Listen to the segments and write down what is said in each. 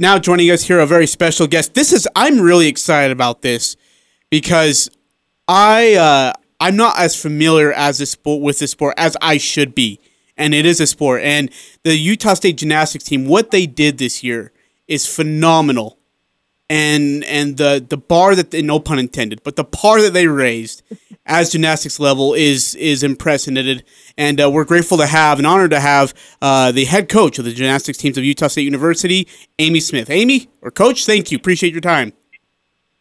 Now joining us here, a very special guest. This is I'm really excited about this because I uh, I'm not as familiar as this sport with this sport as I should be, and it is a sport. And the Utah State gymnastics team, what they did this year is phenomenal and and the the bar that they, no pun intended, but the par that they raised as gymnastics level is is unprecedented, and uh, we're grateful to have and honored to have uh, the head coach of the gymnastics teams of Utah State University, Amy Smith. Amy or Coach, thank you, appreciate your time.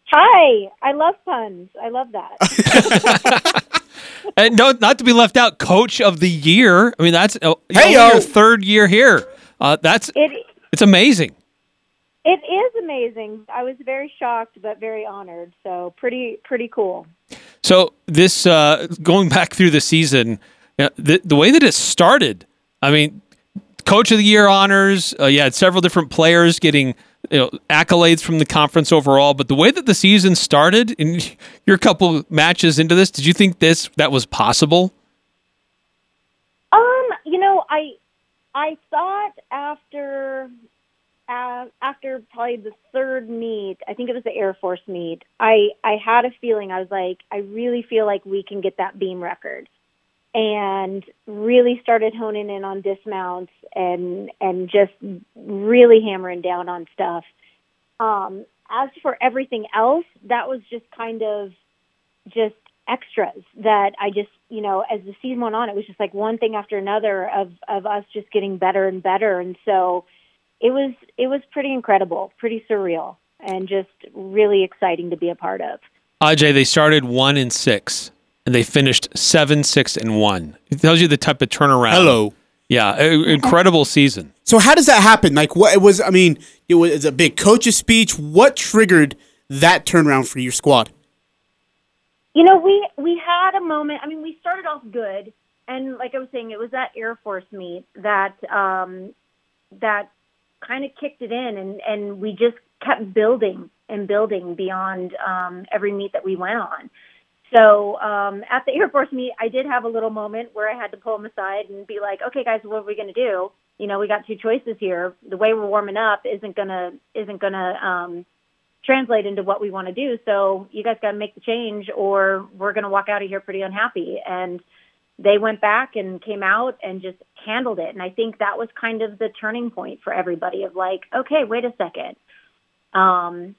Hi, I love puns. I love that. and no, not to be left out, Coach of the Year. I mean, that's uh, hey, your third year here. Uh, that's it, it's amazing. It is amazing. I was very shocked, but very honored. So pretty, pretty cool. So this uh, going back through the season, the the way that it started. I mean, coach of the year honors. Uh, you had several different players getting you know, accolades from the conference overall. But the way that the season started, and you're a couple matches into this, did you think this that was possible? Um, you know, I I thought after uh, after probably the third meet, I think it was the Air Force meet, I, I had a feeling, I was like, I really feel like we can get that beam record. And really started honing in on dismounts and and just really hammering down on stuff. Um, as for everything else, that was just kind of just extras that I just, you know, as the season went on, it was just like one thing after another of of us just getting better and better. And so it was it was pretty incredible, pretty surreal, and just really exciting to be a part of. Ajay, they started one and six, and they finished seven, six, and one. It tells you the type of turnaround. Hello. Yeah, incredible season. So how does that happen? Like, what it was? I mean, it was a big coach's speech. What triggered that turnaround for your squad? You know, we we had a moment. I mean, we started off good, and like I was saying, it was that Air Force meet that um, that kind of kicked it in and, and we just kept building and building beyond um, every meet that we went on. So um, at the Air Force meet, I did have a little moment where I had to pull them aside and be like, "Okay, guys, what are we going to do? You know, we got two choices here. The way we're warming up isn't gonna isn't gonna um, translate into what we want to do. So you guys got to make the change, or we're going to walk out of here pretty unhappy." And they went back and came out and just handled it. And I think that was kind of the turning point for everybody of like, okay, wait a second. Um,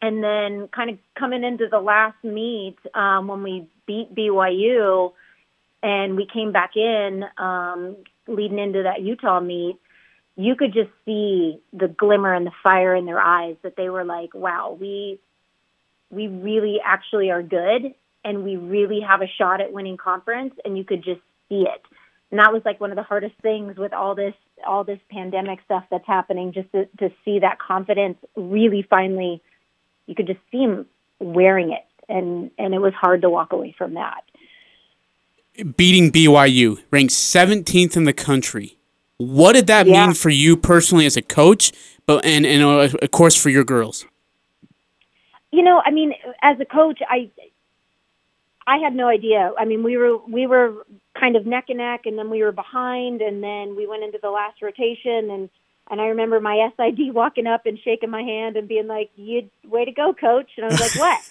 and then kind of coming into the last meet um, when we beat BYU and we came back in um, leading into that Utah meet, you could just see the glimmer and the fire in their eyes that they were like, wow, we we really actually are good and we really have a shot at winning conference and you could just see it. And that was like one of the hardest things with all this all this pandemic stuff that's happening just to, to see that confidence really finally you could just see him wearing it and and it was hard to walk away from that. Beating BYU ranked 17th in the country. What did that yeah. mean for you personally as a coach but and and uh, of course for your girls? You know i mean as a coach i I had no idea. I mean, we were we were kind of neck and neck, and then we were behind, and then we went into the last rotation, and and I remember my SID walking up and shaking my hand and being like, "You way to go, coach!" And I was like, "What?"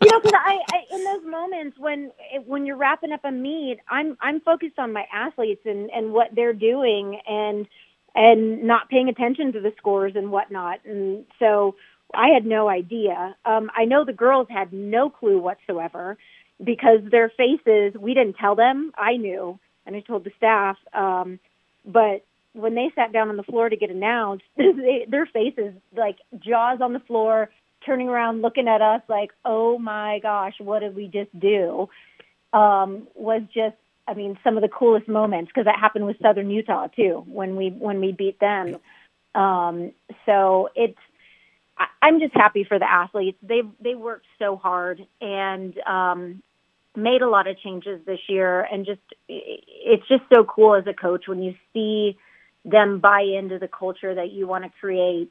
you know, because I, I in those moments when when you're wrapping up a meet, I'm I'm focused on my athletes and and what they're doing, and and not paying attention to the scores and whatnot, and so I had no idea. Um, I know the girls had no clue whatsoever because their faces, we didn't tell them. I knew, and I told the staff. Um, but when they sat down on the floor to get announced, they, their faces, like jaws on the floor, turning around, looking at us like, oh my gosh, what did we just do? Um, was just, I mean, some of the coolest moments because that happened with Southern Utah too when we when we beat them. Um, so it's I'm just happy for the athletes. They they worked so hard and um, made a lot of changes this year, and just it's just so cool as a coach when you see them buy into the culture that you want to create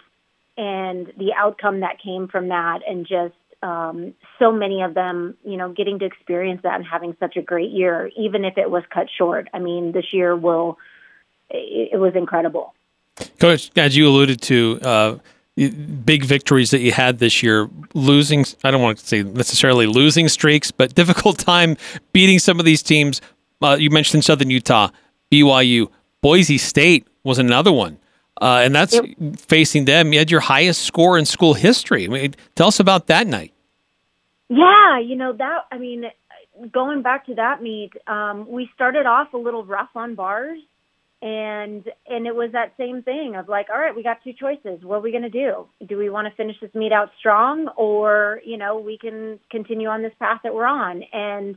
and the outcome that came from that, and just um, so many of them, you know, getting to experience that and having such a great year, even if it was cut short. I mean, this year will it, it was incredible. Coach, as you alluded to, uh, big victories that you had this year, losing, I don't want to say necessarily losing streaks, but difficult time beating some of these teams. Uh, you mentioned Southern Utah, BYU, Boise State was another one. Uh, and that's yep. facing them. You had your highest score in school history. I mean, tell us about that night. Yeah, you know that. I mean, going back to that meet, um, we started off a little rough on bars, and and it was that same thing of like, all right, we got two choices. What are we going to do? Do we want to finish this meet out strong, or you know, we can continue on this path that we're on? And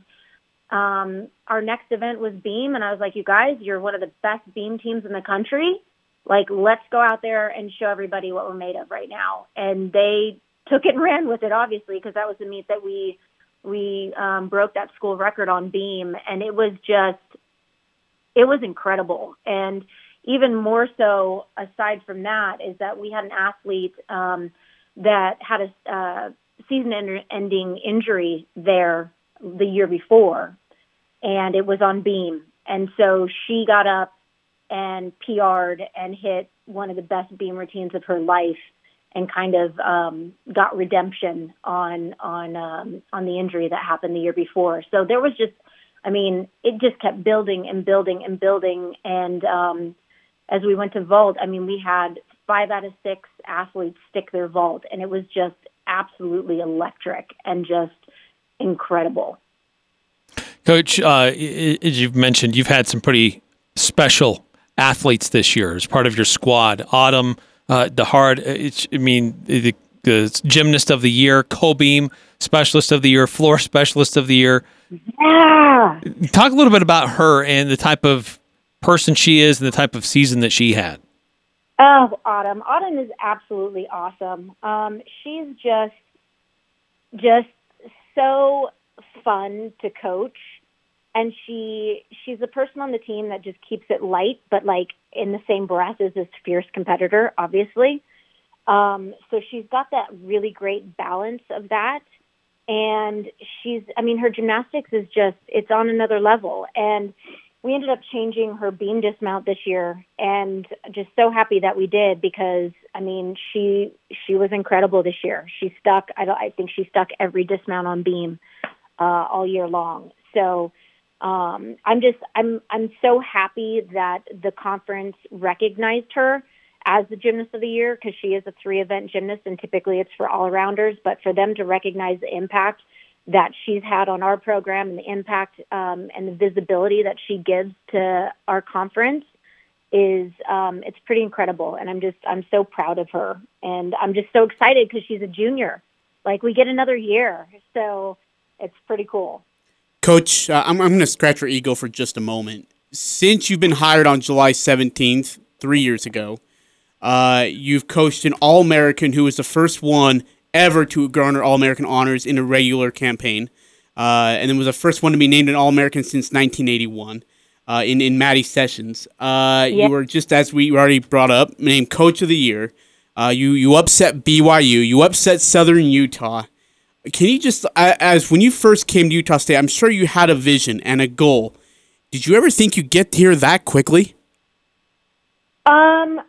um, our next event was beam, and I was like, you guys, you're one of the best beam teams in the country. Like, let's go out there and show everybody what we're made of right now. And they took it and ran with it, obviously, because that was the meet that we we um, broke that school record on beam, and it was just it was incredible. And even more so, aside from that, is that we had an athlete um, that had a uh, season-ending injury there the year before, and it was on beam. And so she got up and PR'd and hit one of the best beam routines of her life and kind of um, got redemption on on um, on the injury that happened the year before. So there was just, I mean, it just kept building and building and building. And um, as we went to vault, I mean, we had five out of six athletes stick their vault, and it was just absolutely electric and just incredible. Coach, uh, as you've mentioned, you've had some pretty special athletes this year as part of your squad. Autumn uh, DeHarde. Uh, I mean, the, the gymnast of the year, co-beam specialist of the year, floor specialist of the year. Yeah. Talk a little bit about her and the type of person she is and the type of season that she had. Oh, Autumn. Autumn is absolutely awesome. Um, she's just, just so fun to coach and she she's the person on the team that just keeps it light, but like in the same breath as this fierce competitor, obviously. Um, so she's got that really great balance of that, and she's I mean her gymnastics is just it's on another level, and we ended up changing her beam dismount this year, and just so happy that we did because I mean she she was incredible this year. She stuck I don't I think she stuck every dismount on beam uh, all year long. So um, I'm just I'm I'm so happy that the conference recognized her as the gymnast of the year because she is a three event gymnast and typically it's for all rounders. But for them to recognize the impact that she's had on our program and the impact um, and the visibility that she gives to our conference is um, it's pretty incredible. And I'm just I'm so proud of her and I'm just so excited because she's a junior. Like we get another year, so it's pretty cool. Coach, uh, I'm, I'm going to scratch your ego for just a moment. Since you've been hired on July 17th, three years ago, uh, you've coached an All American who was the first one ever to garner All American honors in a regular campaign, uh, and then was the first one to be named an All American since 1981. Uh, in in Maddie Sessions, uh, you were just as we already brought up, named Coach of the Year. Uh, you you upset BYU, you upset Southern Utah, can you just, as when you first came to Utah State, I'm sure you had a vision and a goal. Did you ever think you'd get here that quickly? Um,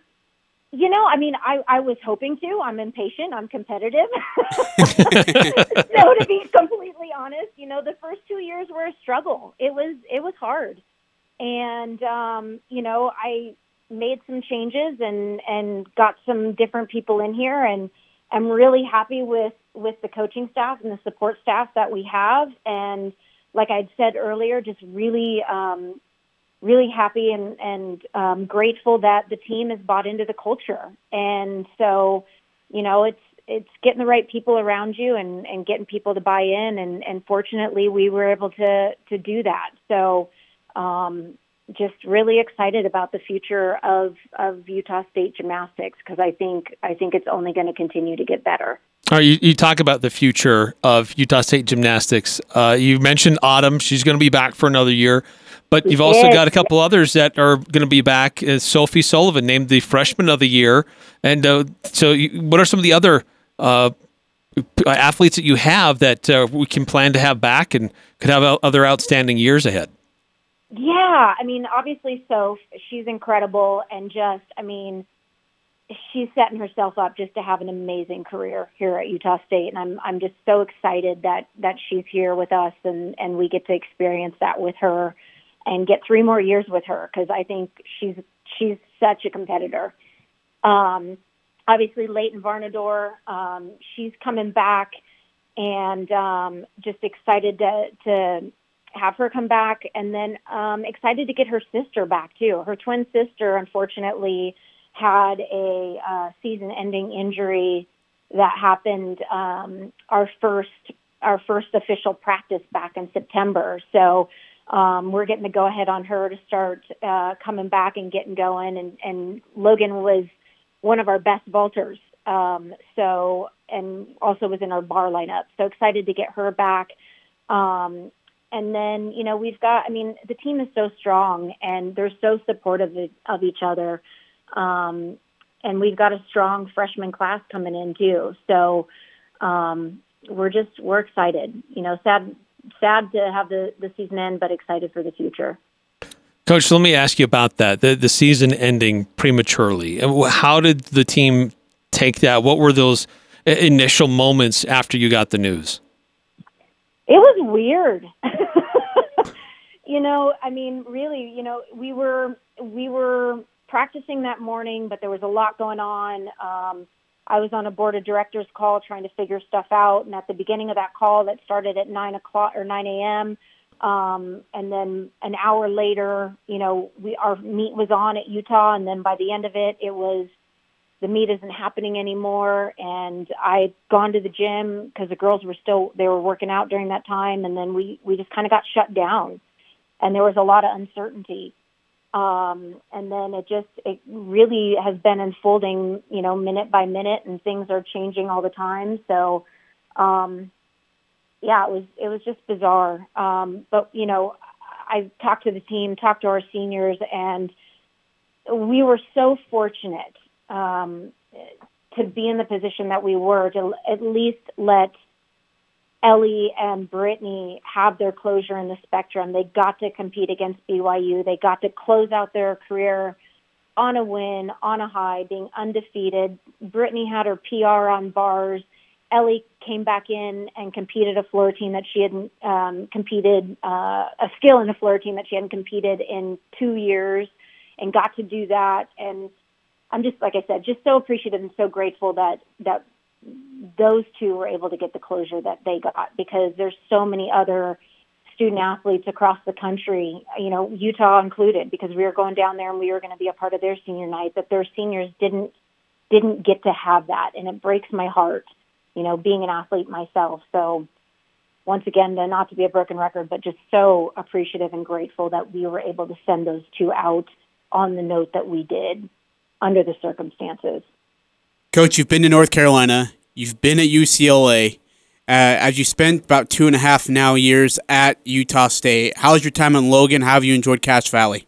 you know, I mean, I, I was hoping to. I'm impatient. I'm competitive. so, to be completely honest, you know, the first two years were a struggle. It was it was hard, and um, you know, I made some changes and and got some different people in here, and I'm really happy with with the coaching staff and the support staff that we have. And like I'd said earlier, just really, um, really happy and, and um, grateful that the team has bought into the culture. And so, you know, it's it's getting the right people around you and, and getting people to buy in. And, and fortunately, we were able to to do that. So. Um, just really excited about the future of, of Utah State gymnastics because I think I think it's only going to continue to get better. All right, you, you talk about the future of Utah State gymnastics. Uh, you mentioned Autumn; she's going to be back for another year, but you've also yes. got a couple others that are going to be back. As Sophie Sullivan named the Freshman of the Year, and uh, so you, what are some of the other uh, athletes that you have that uh, we can plan to have back and could have other outstanding years ahead? Yeah, I mean, obviously, Soph, she's incredible, and just, I mean she's setting herself up just to have an amazing career here at Utah State, and I'm I'm just so excited that that she's here with us, and and we get to experience that with her, and get three more years with her because I think she's she's such a competitor. Um, obviously, Leighton Varnadore, um, she's coming back, and um, just excited to to have her come back, and then um, excited to get her sister back too. Her twin sister, unfortunately had a uh, season-ending injury that happened um, our first our first official practice back in September. So um, we're getting the go ahead on her to start uh, coming back and getting going. And, and Logan was one of our best vaulters. Um, so and also was in our bar lineup. So excited to get her back. Um, and then you know we've got. I mean, the team is so strong and they're so supportive of, each other. Um, and we've got a strong freshman class coming in too. So um, we're just we're excited. You know, sad sad to have the the season end, but excited for the future. Coach, let me ask you about that. The the season ending prematurely. How did the team take that? What were those initial moments after you got the news? It was weird. you know, I mean, really, you know, we were we were practicing that morning, but there was a lot going on. Um, I was on a board of directors call trying to figure stuff out, and at the beginning of that call, that started at nine o'clock or nine a.m. Um, and then an hour later, you know, we our meet was on at Utah, and then by the end of it, it was the meet isn't happening anymore. And I'd gone to the gym because the girls were still they were working out during that time, and then we we just kind of got shut down, and there was a lot of uncertainty. Um, and then it just it really has been unfolding, you know, minute by minute, and things are changing all the time. So, um, yeah, it was it was just bizarre. Um, but you know, I talked to the team, talked to our seniors, and we were so fortunate um, to be in the position that we were to at least let Ellie and Brittany have their closure in the spectrum. They got to compete against BYU. They got to close out their career on a win, on a high, being undefeated. Brittany had her PR on bars. Ellie came back in and competed a floor team that she hadn't um, competed, uh, a skill in a floor team that she hadn't competed in two years and got to do that. And I'm just, like I said, just so appreciative and so grateful that, that those two were able to get the closure that they got because there's so many other student athletes across the country, you know, Utah included, because we were going down there and we were going to be a part of their senior night, that their seniors didn't didn't get to have that, and it breaks my heart, you know, being an athlete myself. So, once again, not to be a broken record, but just so appreciative and grateful that we were able to send those two out on the note that we did under the circumstances. Coach, you've been to North Carolina. You've been at UCLA. Uh, as you spent about two and a half now years at Utah State, how's your time in Logan? How have you enjoyed Cache Valley?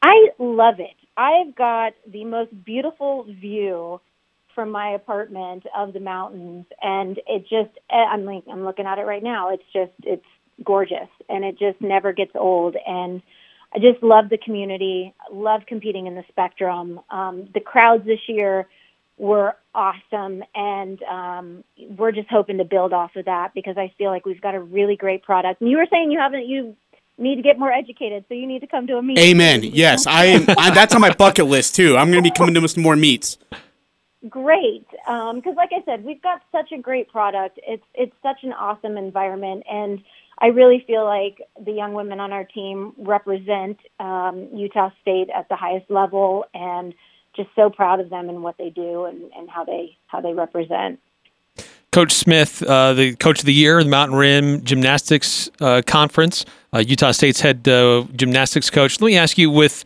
I love it. I've got the most beautiful view from my apartment of the mountains, and it just I'm like I'm looking at it right now. It's just it's gorgeous, and it just never gets old. And I just love the community. Love competing in the spectrum. Um, the crowds this year were awesome, and um, we're just hoping to build off of that because I feel like we've got a really great product. And you were saying you haven't you need to get more educated, so you need to come to a meet. Amen. Yes, I am. I, that's on my bucket list too. I'm going to be coming to some more meets. Great, because um, like I said, we've got such a great product. It's it's such an awesome environment, and I really feel like the young women on our team represent um, Utah State at the highest level, and just so proud of them and what they do and, and how they how they represent. Coach Smith, uh, the coach of the year, the Mountain Rim Gymnastics uh, Conference, uh, Utah State's head uh, gymnastics coach. Let me ask you, with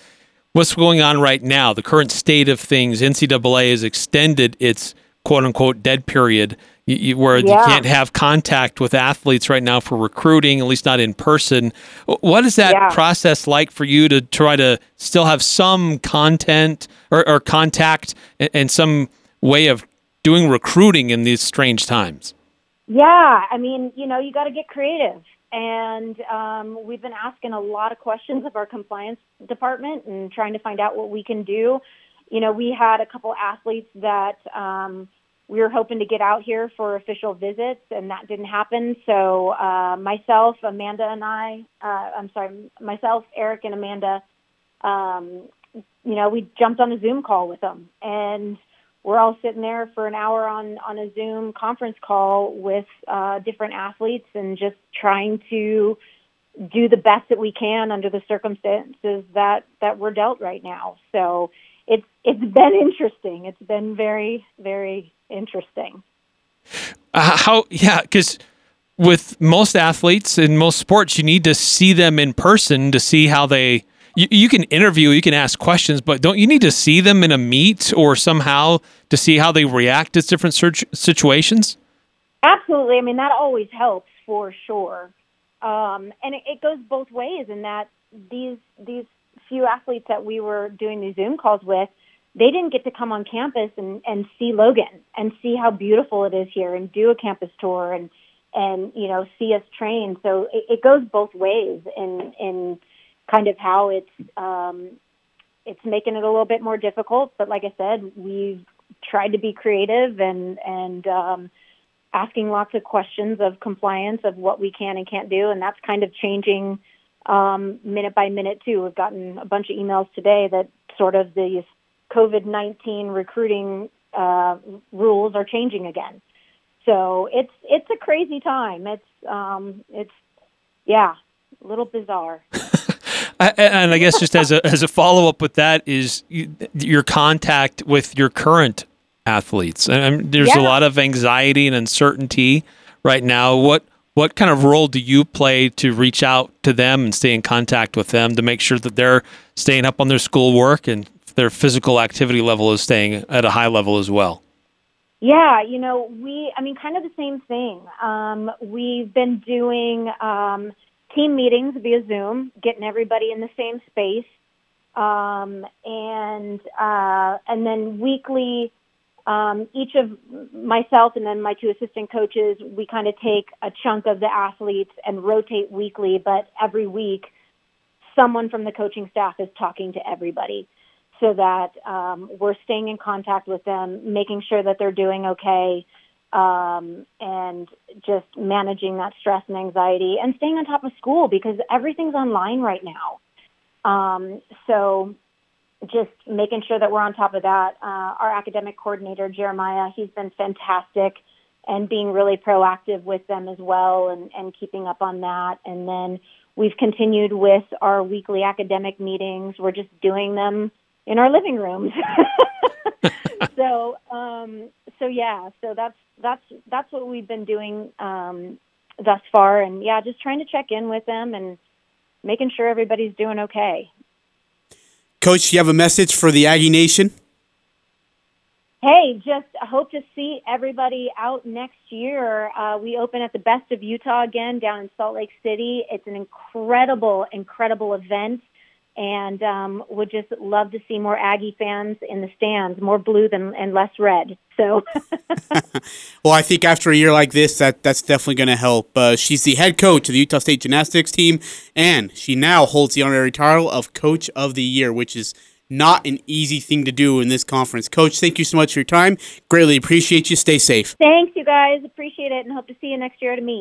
what's going on right now, the current state of things, NCAA has extended its quote unquote dead period you, you, where yeah. you can't have contact with athletes right now for recruiting, at least not in person. What is that yeah. process like for you to try to still have some content or, or contact and, and some way of doing recruiting in these strange times? Yeah, I mean, you know, you got to get creative. And um, we've been asking a lot of questions of our compliance department and trying to find out what we can do you know, we had a couple athletes that um, we were hoping to get out here for official visits, and that didn't happen. So uh, myself, Amanda, and I, uh, I'm sorry, myself, Eric, and Amanda, um, you know, we jumped on a Zoom call with them, and we're all sitting there for an hour on on a Zoom conference call with uh, different athletes, and just trying to do the best that we can under the circumstances that that we're dealt right now. So it's it's been interesting. It's been very very interesting. Uh, how yeah, because with most athletes in most sports, you need to see them in person to see how they. You, you can interview, you can ask questions, but don't you need to see them in a meet or somehow to see how they react to different search situations? Absolutely. I mean, that always helps for sure. Um, and it, it goes both ways in that these these few athletes that we were doing these Zoom calls with, they didn't get to come on campus and, and see Logan and see how beautiful it is here and do a campus tour and and you know see us train. So it, it goes both ways in in kind of how it's um, it's making it a little bit more difficult. But like I said, we've tried to be creative and and um, asking lots of questions of compliance of what we can and can't do, and that's kind of changing um, minute by minute too. We've gotten a bunch of emails today that sort of the COVID nineteen recruiting uh, rules are changing again. So it's it's a crazy time. It's um, it's yeah, a little bizarre. and I guess just as a as a follow up with that is your contact with your current athletes. And there's yeah. a lot of anxiety and uncertainty right now. What what kind of role do you play to reach out to them and stay in contact with them to make sure that they're staying up on their schoolwork and their physical activity level is staying at a high level as well? Yeah, you know, we, I mean, kind of the same thing. Um, we've been doing um, team meetings via Zoom, getting everybody in the same space, um, and uh, and then weekly um, each of myself and then my two assistant coaches, we kind of take a chunk of the athletes and rotate weekly, but every week someone from the coaching staff is talking to everybody so that um, we're staying in contact with them, making sure that they're doing okay, um, and just managing that stress and anxiety and staying on top of school because everything's online right now. Um, so just making sure that we're on top of that. Uh, our academic coordinator, Jeremiah, he's been fantastic and being really proactive with them as well and, and keeping up on that. And then we've continued with our weekly academic meetings. We're just doing them in our living rooms. so, um, so yeah, so that's, that's, that's what we've been doing, um, thus far. And yeah, just trying to check in with them and making sure everybody's doing okay. Coach, you have a message for the Aggie Nation? Hey, just hope to see everybody out next year. Uh, we open at the Best of Utah again down in Salt Lake City. It's an incredible, incredible event and um, would just love to see more Aggie fans in the stands, more blue than and less red. So, well, I think after a year like this, that that's definitely going to help. Uh, she's the head coach of the Utah State gymnastics team, and she now holds the honorary title of Coach of the Year, which is not an easy thing to do in this conference. Coach, thank you so much for your time. Greatly appreciate you. Stay safe. Thanks, you guys. Appreciate it, and hope to see you next year at a meet.